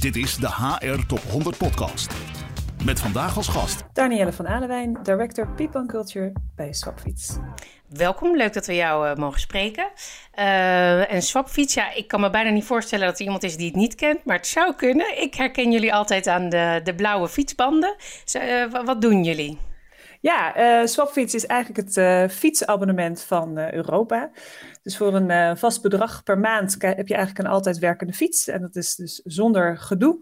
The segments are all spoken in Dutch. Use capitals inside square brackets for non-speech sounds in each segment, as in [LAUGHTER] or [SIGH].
Dit is de HR Top 100 Podcast. Met vandaag als gast Danielle van Alewijn, Director People and Culture bij Swapfiets. Welkom, leuk dat we jou uh, mogen spreken. Uh, en Swapfiets, ja, ik kan me bijna niet voorstellen dat er iemand is die het niet kent, maar het zou kunnen. Ik herken jullie altijd aan de, de blauwe fietsbanden. Uh, wat doen jullie? Ja, uh, Swapfiets is eigenlijk het uh, fietsabonnement van uh, Europa. Dus voor een vast bedrag per maand heb je eigenlijk een altijd werkende fiets. En dat is dus zonder gedoe.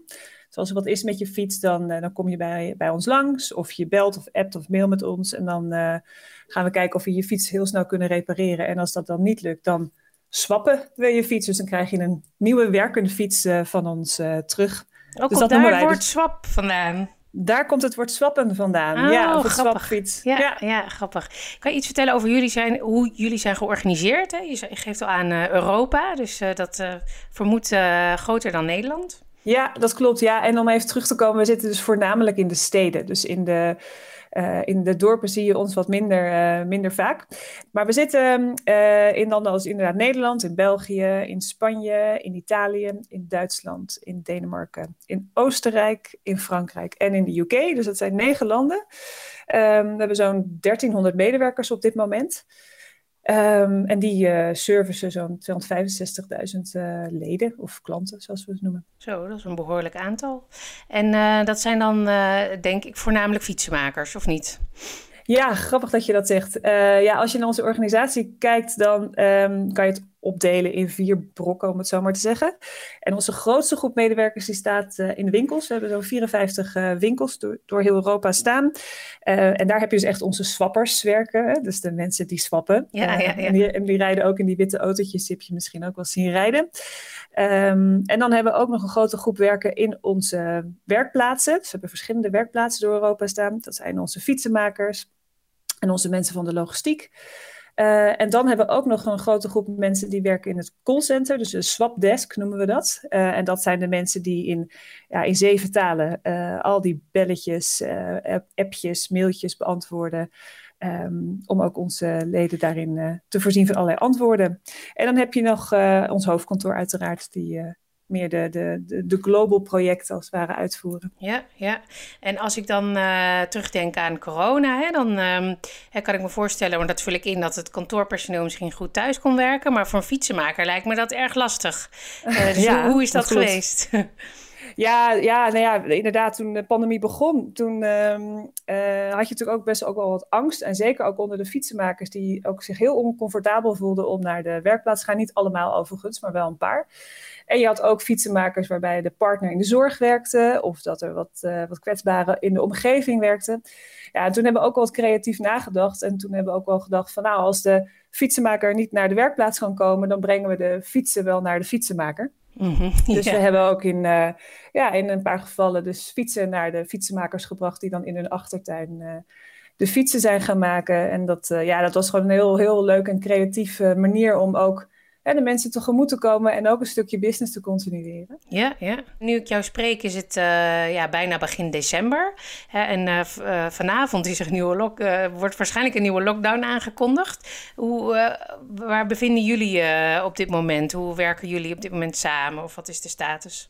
Dus als er wat is met je fiets, dan, dan kom je bij, bij ons langs. Of je belt of appt of mail met ons. En dan gaan we kijken of we je fiets heel snel kunnen repareren. En als dat dan niet lukt, dan swappen we je fiets. Dus dan krijg je een nieuwe werkende fiets van ons terug. Ook dus dat daar wordt dus... swap vandaan. Daar komt het woord swappen vandaan. Oh, ja, of het swapfiets. Ja, ja. ja, grappig. Kan je iets vertellen over jullie zijn, hoe jullie zijn georganiseerd? Hè? Je geeft al aan uh, Europa, dus uh, dat uh, vermoedt groter dan Nederland. Ja, dat klopt. Ja, en om even terug te komen, we zitten dus voornamelijk in de steden. Dus in de uh, in de dorpen zie je ons wat minder, uh, minder vaak. Maar we zitten uh, in landen als inderdaad Nederland, in België, in Spanje, in Italië, in Duitsland, in Denemarken, in Oostenrijk, in Frankrijk en in de UK. Dus dat zijn negen landen. Um, we hebben zo'n 1300 medewerkers op dit moment. Um, en die uh, servicen zo'n 265.000 uh, leden of klanten, zoals we het noemen. Zo, dat is een behoorlijk aantal. En uh, dat zijn dan, denk ik, voornamelijk fietsenmakers, of niet? Ja, grappig dat je dat zegt. ja, als je naar onze organisatie kijkt, dan um, kan je het opdelen in vier brokken, om het zo maar te zeggen. En onze grootste groep medewerkers die staat uh, in de winkels. We hebben zo'n 54 uh, winkels door, door, heel Europa staan. Uh, en daar heb je dus echt onze swappers werken. Hè? Dus de mensen die swappen. Ja, ja, ja. En, die, en, die, rijden ook in die witte autootjes. Die heb je misschien ook wel zien rijden. Um, en dan hebben we ook nog een grote groep werken in onze werkplaatsen. Dus we hebben verschillende werkplaatsen door Europa staan. Dat zijn onze fietsenmakers en onze mensen van de logistiek. Uh, en dan hebben we ook nog een grote groep mensen die werken in het callcenter, dus de swapdesk noemen we dat. Uh, en dat zijn de mensen die in, ja, in zeven talen uh, al die belletjes, appjes, mailtjes beantwoorden. Um, om ook onze leden daarin te voorzien van allerlei antwoorden. En dan heb je nog ons hoofdkantoor uiteraard, die meer de, de, de, de global projecten als het ware uitvoeren. Ja, ja. En als ik dan uh, terugdenk aan corona, hè, dan hè, kan ik me voorstellen, want dat vul ik in, dat het kantoorpersoneel misschien goed thuis kon werken. Maar voor een fietsenmaker lijkt me dat erg lastig. Uh, dus [LAUGHS] ja, hoe, hoe, is dat, dat geweest? [LAUGHS] Ja, ja, nou ja, inderdaad, toen de pandemie begon, toen um, uh, had je natuurlijk ook best ook wel wat angst. En zeker ook onder de fietsenmakers, die ook zich heel oncomfortabel voelden om naar de werkplaats te gaan. Niet allemaal overigens, maar wel een paar. En je had ook fietsenmakers waarbij de partner in de zorg werkte, of dat er wat, uh, wat kwetsbaren in de omgeving werkten. Ja, en toen hebben we ook wel wat creatief nagedacht. En toen hebben we ook wel gedacht van nou, als de fietsenmaker niet naar de werkplaats kan komen, dan brengen we de fietsen wel naar de fietsenmaker. Mm-hmm, [LAUGHS] dus we hebben ook in, uh, ja, in een paar gevallen dus fietsen naar de fietsenmakers gebracht die dan in hun achtertuin uh, de fietsen zijn gaan maken. En dat, uh, ja, dat was gewoon een heel, heel leuk en creatieve manier om ook hè, de mensen tegemoet te komen en ook een stukje business te continueren. Ja, ja. Nu ik jou spreek is het uh, ja, bijna begin december. Hè, en uh, uh, vanavond is er een nieuwe lock, wordt waarschijnlijk een nieuwe lockdown aangekondigd. Hoe, waar bevinden jullie op dit moment? Hoe werken jullie op dit moment samen? Of wat is de status?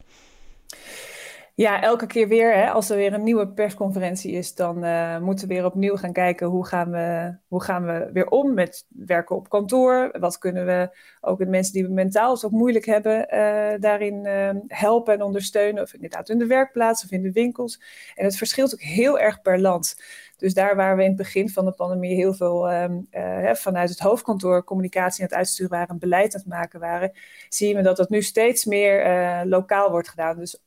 Ja, elke keer weer, hè, als er weer een nieuwe persconferentie is, dan uh, moeten we weer opnieuw gaan kijken hoe gaan, we, hoe gaan we weer om met werken op kantoor. Wat kunnen we ook met mensen die mentaal het ook moeilijk hebben, uh, daarin uh, helpen en ondersteunen. Of inderdaad in de werkplaats of in de winkels. En het verschilt ook heel erg per land. Dus daar waar we in het begin van de pandemie heel veel um, uh, vanuit het hoofdkantoor communicatie aan het uitsturen waren en beleid aan het maken waren, zien we dat dat nu steeds meer lokaal wordt gedaan. Dus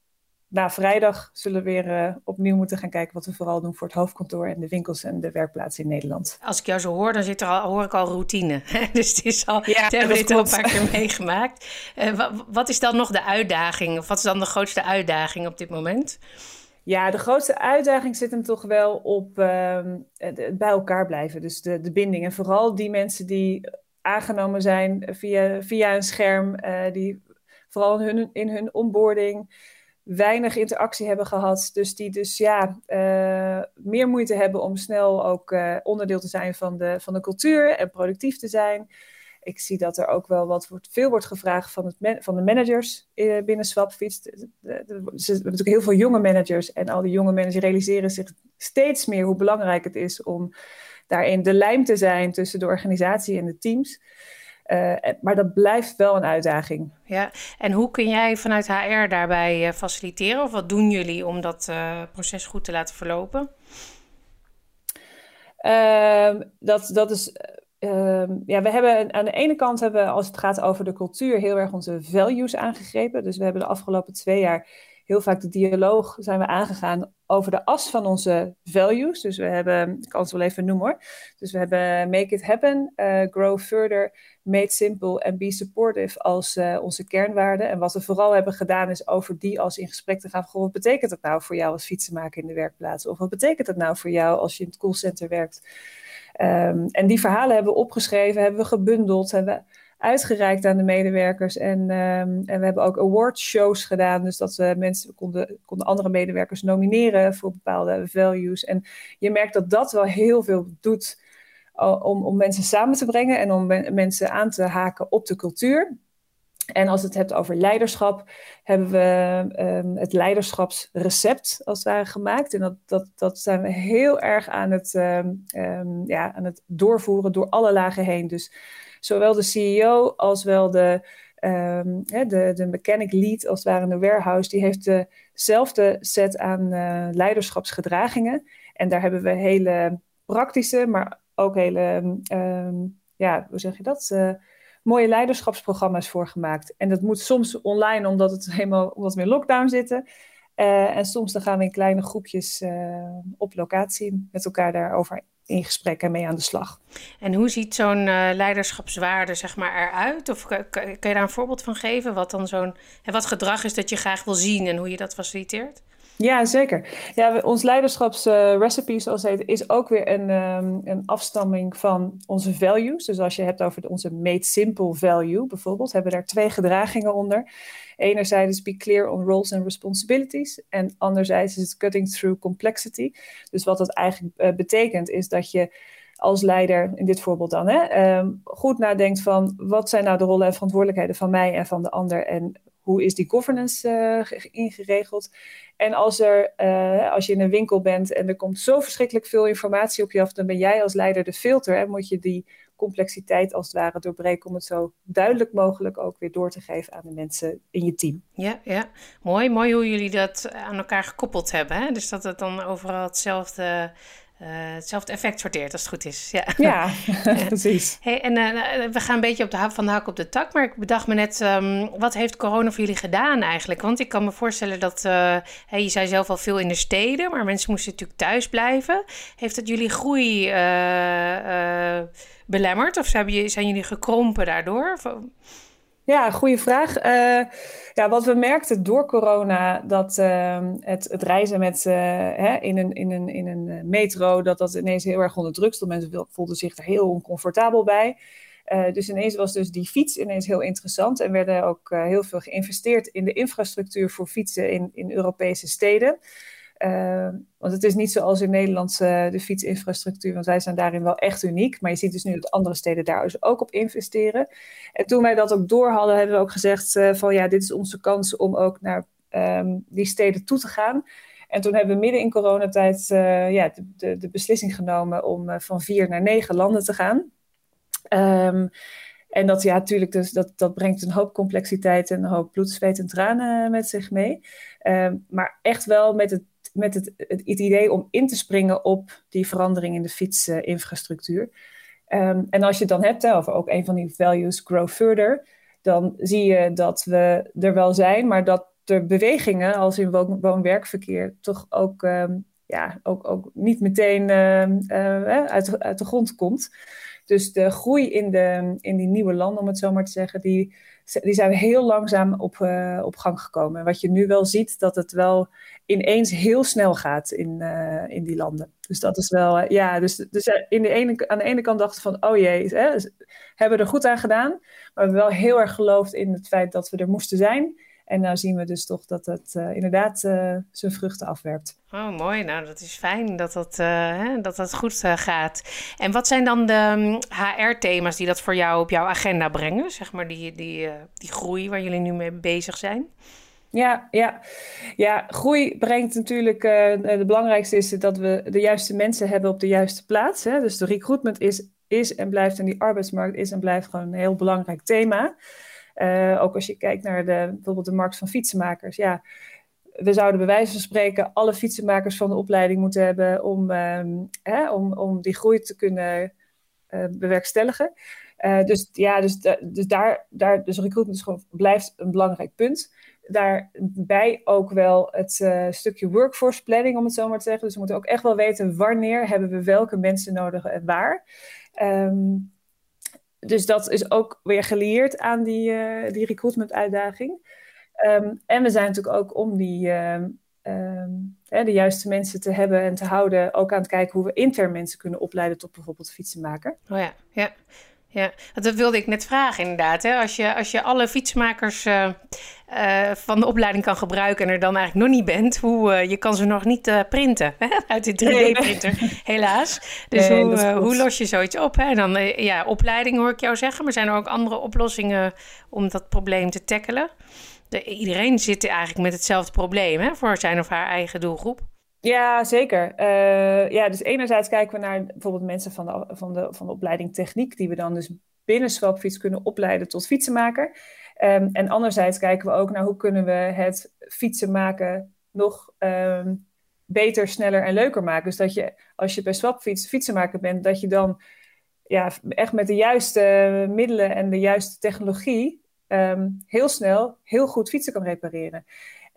na vrijdag zullen we weer uh, opnieuw moeten gaan kijken wat we vooral doen voor het hoofdkantoor en de winkels en de werkplaatsen in Nederland. Als ik jou zo hoor, dan zit er al, hoor ik al routine. [LAUGHS] dus het is al, ja, hebben dit al een paar keer [LAUGHS] meegemaakt. Uh, wat, wat is dan nog de uitdaging? Of wat is dan de grootste uitdaging op dit moment? Ja, de grootste uitdaging zit hem toch wel op uh, het bij elkaar blijven. Dus de, de binding. En vooral die mensen die aangenomen zijn via, via een scherm, uh, die vooral in hun, in hun onboarding weinig interactie hebben gehad. Dus die dus ja, uh, meer moeite hebben om snel ook uh, onderdeel te zijn van de, van de cultuur en productief te zijn. Ik zie dat er ook wel wat wordt, veel wordt gevraagd van, het van de managers eh, binnen Swapfiets. Er hebben natuurlijk heel veel jonge managers. En al die jonge managers realiseren zich steeds meer hoe belangrijk het is om daarin de lijm te zijn tussen de organisatie en de teams. Uh, maar dat blijft wel een uitdaging. Ja, en hoe kun jij vanuit HR daarbij uh, faciliteren? Of wat doen jullie om dat uh, proces goed te laten verlopen? Ehm, dat, dat is. Ehm, ja, we hebben aan de ene kant hebben, als het gaat over de cultuur, heel erg onze values aangegrepen. Dus we hebben de afgelopen twee jaar heel vaak de dialoog zijn we aangegaan over de as van onze values. Dus we hebben, ik kan het wel even noemen hoor. Dus we hebben Make It Happen, uh, Grow Further, Made Simple en Be Supportive als uh, onze kernwaarden. En wat we vooral hebben gedaan is over die als in gesprek te gaan. Wat betekent dat nou voor jou als fietsenmaker in de werkplaats? Of wat betekent dat nou voor jou als je in het callcenter werkt? Um, en die verhalen hebben we opgeschreven, hebben we gebundeld, hebben we uitgereikt aan de medewerkers. En, um, en we hebben ook awardshows gedaan. Dus dat we mensen konden, konden andere medewerkers nomineren voor bepaalde values. En je merkt dat dat wel heel veel doet om, om mensen samen te brengen en om mensen aan te haken op de cultuur. En als het hebt over leiderschap, hebben we um, het leiderschapsrecept als het ware gemaakt. En dat, dat, dat zijn we heel erg aan het, um, ja, aan het doorvoeren door alle lagen heen. Dus zowel de CEO als wel de, de, de mechanic lead, als het ware in de warehouse, die heeft dezelfde set aan uh, leiderschapsgedragingen. En daar hebben we hele praktische, maar ook hele, ja, hoe zeg je dat? Uh, mooie leiderschapsprogramma's voor gemaakt. En dat moet soms online, omdat het [LAUGHS] helemaal wat meer lockdown zitten. Uh, en soms dan gaan we in kleine groepjes op locatie met elkaar daarover in gesprek mee aan de slag. En hoe ziet zo'n uh, leiderschapswaarde zeg maar, eruit? Of kan, je daar een voorbeeld van geven? Wat dan zo'n wat gedrag is dat je graag wil zien en hoe je dat faciliteert? Ja, zeker. Ja, ons leiderschapsrecipe, zoals het is ook weer een, um, een afstamming van onze values. Dus als je hebt over de, onze Made Simple value bijvoorbeeld, hebben we daar twee gedragingen onder. Enerzijds be clear on roles and responsibilities. En anderzijds is het cutting through complexity. Dus wat dat eigenlijk uh, betekent, is dat je als leider, in dit voorbeeld dan, hè, um, goed nadenkt van wat zijn nou de rollen en verantwoordelijkheden van mij en van de ander. En hoe is die governance uh, ingeregeld? En als, er, uh, als je in een winkel bent en er komt zo verschrikkelijk veel informatie op je af, dan ben jij als leider de filter en moet je die complexiteit als het ware doorbreken om het zo duidelijk mogelijk ook weer door te geven aan de mensen in je team. Ja, ja. mooi. Mooi hoe jullie dat aan elkaar gekoppeld hebben. Hè? Dus dat het dan overal hetzelfde uh, hetzelfde effect sorteert als het goed is. Ja, ja [LAUGHS] [LAUGHS] precies. Hey, en uh, we gaan een beetje op de, van de hak op de tak, maar ik bedacht me net, um, wat heeft corona voor jullie gedaan eigenlijk? Want ik kan me voorstellen dat, uh, hey, je zei zelf al veel in de steden, maar mensen moesten natuurlijk thuis blijven. Heeft dat jullie groei belemmerd of zijn, zijn jullie gekrompen daardoor? Of, ja, goede vraag. Uh, ja, wat we merkten door corona, dat uh, het, het, reizen met, uh, hè, in, een, in, een, in een eh, metro, dat dat ineens heel erg onder druk stond. Mensen voelden zich er heel oncomfortabel bij. dus ineens was dus die fiets ineens heel interessant en werden ook heel veel geïnvesteerd in de infrastructuur voor fietsen in, in Europese steden. Uh, want het is niet zoals in Nederland uh, de fietsinfrastructuur, want wij zijn daarin wel echt uniek. Maar je ziet dus nu dat andere steden daar dus ook op investeren. En toen wij dat ook door hadden, hebben we ook gezegd uh, van ja, dit is onze kans om ook naar um, die steden toe te gaan. En toen hebben we midden in coronatijd ja, de, de, beslissing genomen om van vier naar negen landen te gaan. Um, en dat, ja, natuurlijk, dus dat, dat brengt een hoop complexiteit en een hoop bloed, zweet en tranen met zich mee. Maar echt wel met het met het, het, idee om in te springen op die verandering in de fietsinfrastructuur. Um, en als je het dan hebt over ook een van die values, grow further, dan zie je dat we er wel zijn, maar dat er bewegingen als in woon-werkverkeer toch ook, um, ja, ook, ook niet meteen uh, uit, uit de grond komt. Dus de groei in, de, in die nieuwe landen, om het zo maar te zeggen, die, die zijn heel langzaam op, uh, op gang gekomen. En wat je nu wel ziet, dat het wel ineens heel snel gaat in, uh, in die landen. Dus dat is wel, uh, ja, dus, dus in de ene, aan de ene kant dachten van, oh jee, hè, hebben we er goed aan gedaan. Maar we hebben wel heel erg geloofd in het feit dat we er moesten zijn. En nou zien we dus toch dat het inderdaad zijn vruchten afwerpt. Oh, mooi. Nou, dat is fijn dat dat, hè, dat, dat goed gaat. En wat zijn dan de HR-thema's die dat voor jou op jouw agenda brengen? Zeg maar die, die, die groei waar jullie nu mee bezig zijn? Ja, ja. ja, groei brengt natuurlijk. Uh, de belangrijkste is dat we de juiste mensen hebben op de juiste plaats. Hè? Dus de recruitment is, is en blijft en die arbeidsmarkt is en blijft gewoon een heel belangrijk thema. Uh, ook als je kijkt naar de, bijvoorbeeld de markt van fietsenmakers. Ja, we zouden bij wijze van spreken alle fietsenmakers van de opleiding moeten hebben om, uh, hè, om, om die groei te kunnen bewerkstelligen. dus ja, dus, dus daar, daar, dus recruitment is gewoon, blijft een belangrijk punt daarbij ook wel het stukje workforce planning, om het zo maar te zeggen. Dus we moeten ook echt wel weten wanneer hebben we welke mensen nodig en waar. Um, dus dat is ook weer gelieerd aan die, uh, die recruitment uitdaging. Um, en we zijn natuurlijk ook om die, uh, um, hè, de juiste mensen te hebben en te houden, ook aan het kijken hoe we intern mensen kunnen opleiden tot bijvoorbeeld fietsenmaker. Oh ja, ja. Ja, dat wilde ik net vragen inderdaad. Hè? Als, je, als je alle fietsmakers uh, uh, van de opleiding kan gebruiken en er dan eigenlijk nog niet bent, hoe, uh, je kan ze nog niet printen hè? [LAUGHS] uit de 3D-printer, helaas. Dus nee, hoe, hoe, los je zoiets op? Hè? En dan, ja, opleiding hoor ik jou zeggen, maar zijn er ook andere oplossingen om dat probleem te tackelen? De, iedereen zit eigenlijk met hetzelfde probleem hè? voor zijn of haar eigen doelgroep. Ja, zeker. Uh, ja, dus enerzijds kijken we naar bijvoorbeeld mensen van de, van, de, van de opleiding techniek, die we dan dus binnen Swapfiets kunnen opleiden tot fietsenmaker. Um, en anderzijds kijken we ook naar hoe kunnen we het fietsen maken nog um, beter, sneller en leuker maken. Dus dat je, als je bij Swapfiets fietsenmaker bent, dat je dan ja, echt met de juiste middelen en de juiste technologie um, heel snel heel goed fietsen kan repareren.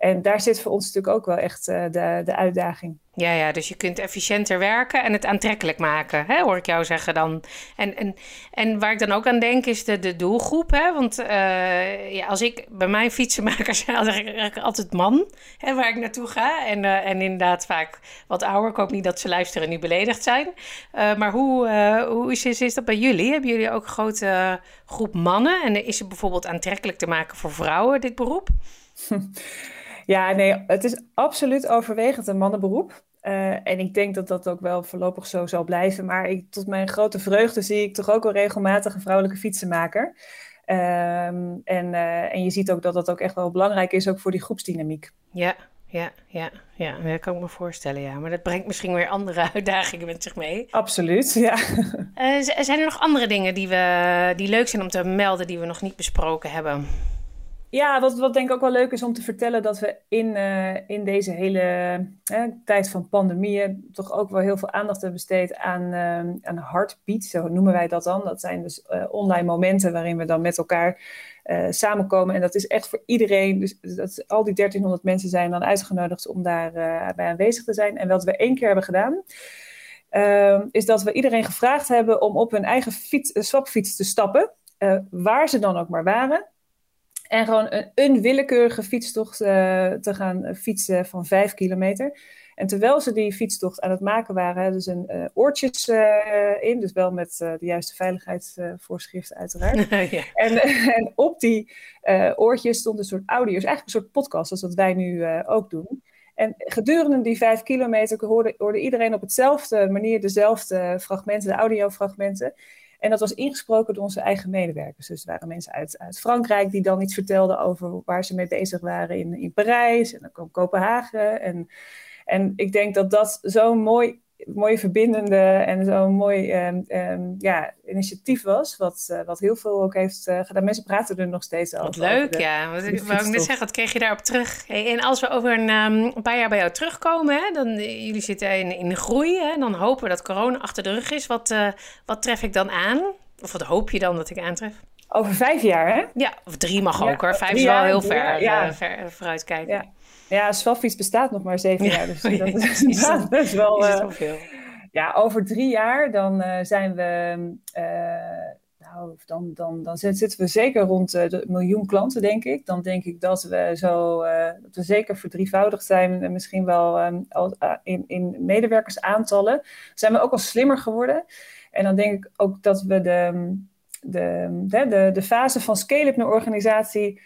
En daar zit voor ons natuurlijk ook wel echt uh, de, de uitdaging. Ja, ja, dus je kunt efficiënter werken en het aantrekkelijk maken, hè, hoor ik jou zeggen dan. En, en, en waar ik dan ook aan denk is de, de doelgroep. Hè? Want uh, ja, als ik bij mijn fietsenmakers [LAUGHS] zeg ik altijd man hè, waar ik naartoe ga. En, uh, en inderdaad vaak wat ouder. Ik hoop niet dat ze luisteren en niet beledigd zijn. Uh, maar hoe, hoe is, is, is dat bij jullie? Hebben jullie ook een grote groep mannen? En is het bijvoorbeeld aantrekkelijk te maken voor vrouwen, dit beroep? [LAUGHS] Ja, nee, het is absoluut overwegend een mannenberoep. Uh, en ik denk dat dat ook wel voorlopig zo zal blijven. Maar ik, tot mijn grote vreugde zie ik toch ook wel regelmatig een vrouwelijke fietsenmaker. Um, en, uh, en je ziet ook dat dat ook echt wel belangrijk is, ook voor die groepsdynamiek. Ja, ja, ja, ja, dat kan ik me voorstellen, ja. Maar dat brengt misschien weer andere [LAUGHS] uitdagingen met zich mee. Absoluut, ja. [LAUGHS] Uh, zijn er nog andere dingen die, we, die leuk zijn om te melden, die we nog niet besproken hebben? Ja, wat, wat denk ik ook wel leuk is om te vertellen, dat we in, uh, in deze hele uh, tijd van pandemieën toch ook wel heel veel aandacht hebben besteed aan, uh, aan heartbeat, zo noemen wij dat dan. Dat zijn dus online momenten waarin we dan met elkaar samenkomen. En dat is echt voor iedereen, dus dat, al die 1300 mensen zijn dan uitgenodigd om daar bij aanwezig te zijn. En wat we één keer hebben gedaan, ehm, is dat we iedereen gevraagd hebben om op hun eigen fiets, swapfiets te stappen, waar ze dan ook maar waren. En gewoon een, een willekeurige fietstocht uh, te gaan fietsen van vijf kilometer. En terwijl ze die fietstocht aan het maken waren, hadden ze een uh, oortjes uh, in. Dus wel met de juiste veiligheidsvoorschriften uiteraard. [LAUGHS] ja. en, en, op die oortjes stond een soort audio's, eigenlijk een soort podcast, zoals wat wij nu ook doen. En gedurende die vijf kilometer hoorde, hoorde iedereen op hetzelfde manier dezelfde fragmenten, de audiofragmenten. En dat was ingesproken door onze eigen medewerkers. Dus er waren mensen uit, uit Frankrijk die dan iets vertelden over waar ze mee bezig waren in, in Parijs. En dan kwam Kopenhagen. En, en ik denk dat dat zo'n mooi mooie verbindende en zo'n mooi um, um, ja, initiatief was. Wat, uh, wat heel veel ook heeft uh, gedaan. Mensen praten er nog steeds over. Wat leuk, ja. Wat ik wou net zeggen, wat kreeg je daarop terug? Hey, en als we over een, um, een, paar jaar bij jou terugkomen, hè, dan uh, jullie zitten in, in de groei, hè, dan hopen we dat corona achter de rug is. Wat, wat tref ik dan aan? Of wat hoop je dan dat ik aantref? Over vijf jaar, hè? Ja, of drie mag ook hoor. Vijf is wel heel ver, ja. ver vooruitkijken. Ja. Ja, Swapfiets bestaat nog maar zeven jaar. Dus [LAUGHS] dat is, [LAUGHS] wel. Uh, veel. Ja, over drie jaar dan uh, zijn we. Uh, nou, dan, dan, dan zitten we zeker rond de miljoen klanten, denk ik. Dan denk ik dat we zo. dat we zeker verdrievoudigd zijn. Misschien wel um, in, in medewerkersaantallen. Zijn we ook al slimmer geworden. En dan denk ik ook dat we de, de, de, de, de fase van scale-up naar organisatie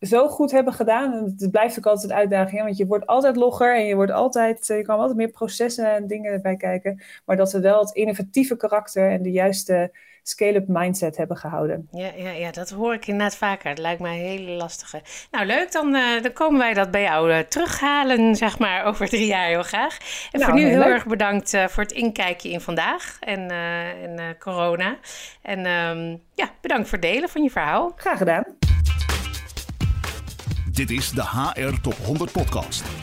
zo goed hebben gedaan. En het blijft ook altijd een uitdaging, want je wordt altijd logger en je, wordt altijd, je kan altijd meer processen en dingen bij kijken. Maar dat we wel het innovatieve karakter en de juiste scale-up mindset hebben gehouden. Ja, ja, ja, dat hoor ik inderdaad vaker. Het lijkt mij een hele lastige. Nou, leuk. Dan, uh, dan komen wij dat bij jou uh, terughalen, [LAUGHS] zeg maar, over drie jaar heel graag. En nou, voor nu heel, erg bedankt uh, voor het inkijkje in vandaag en, en corona. En um, ja, bedankt voor het delen van je verhaal. Graag gedaan. Dit is de HR Top 100 Podcast.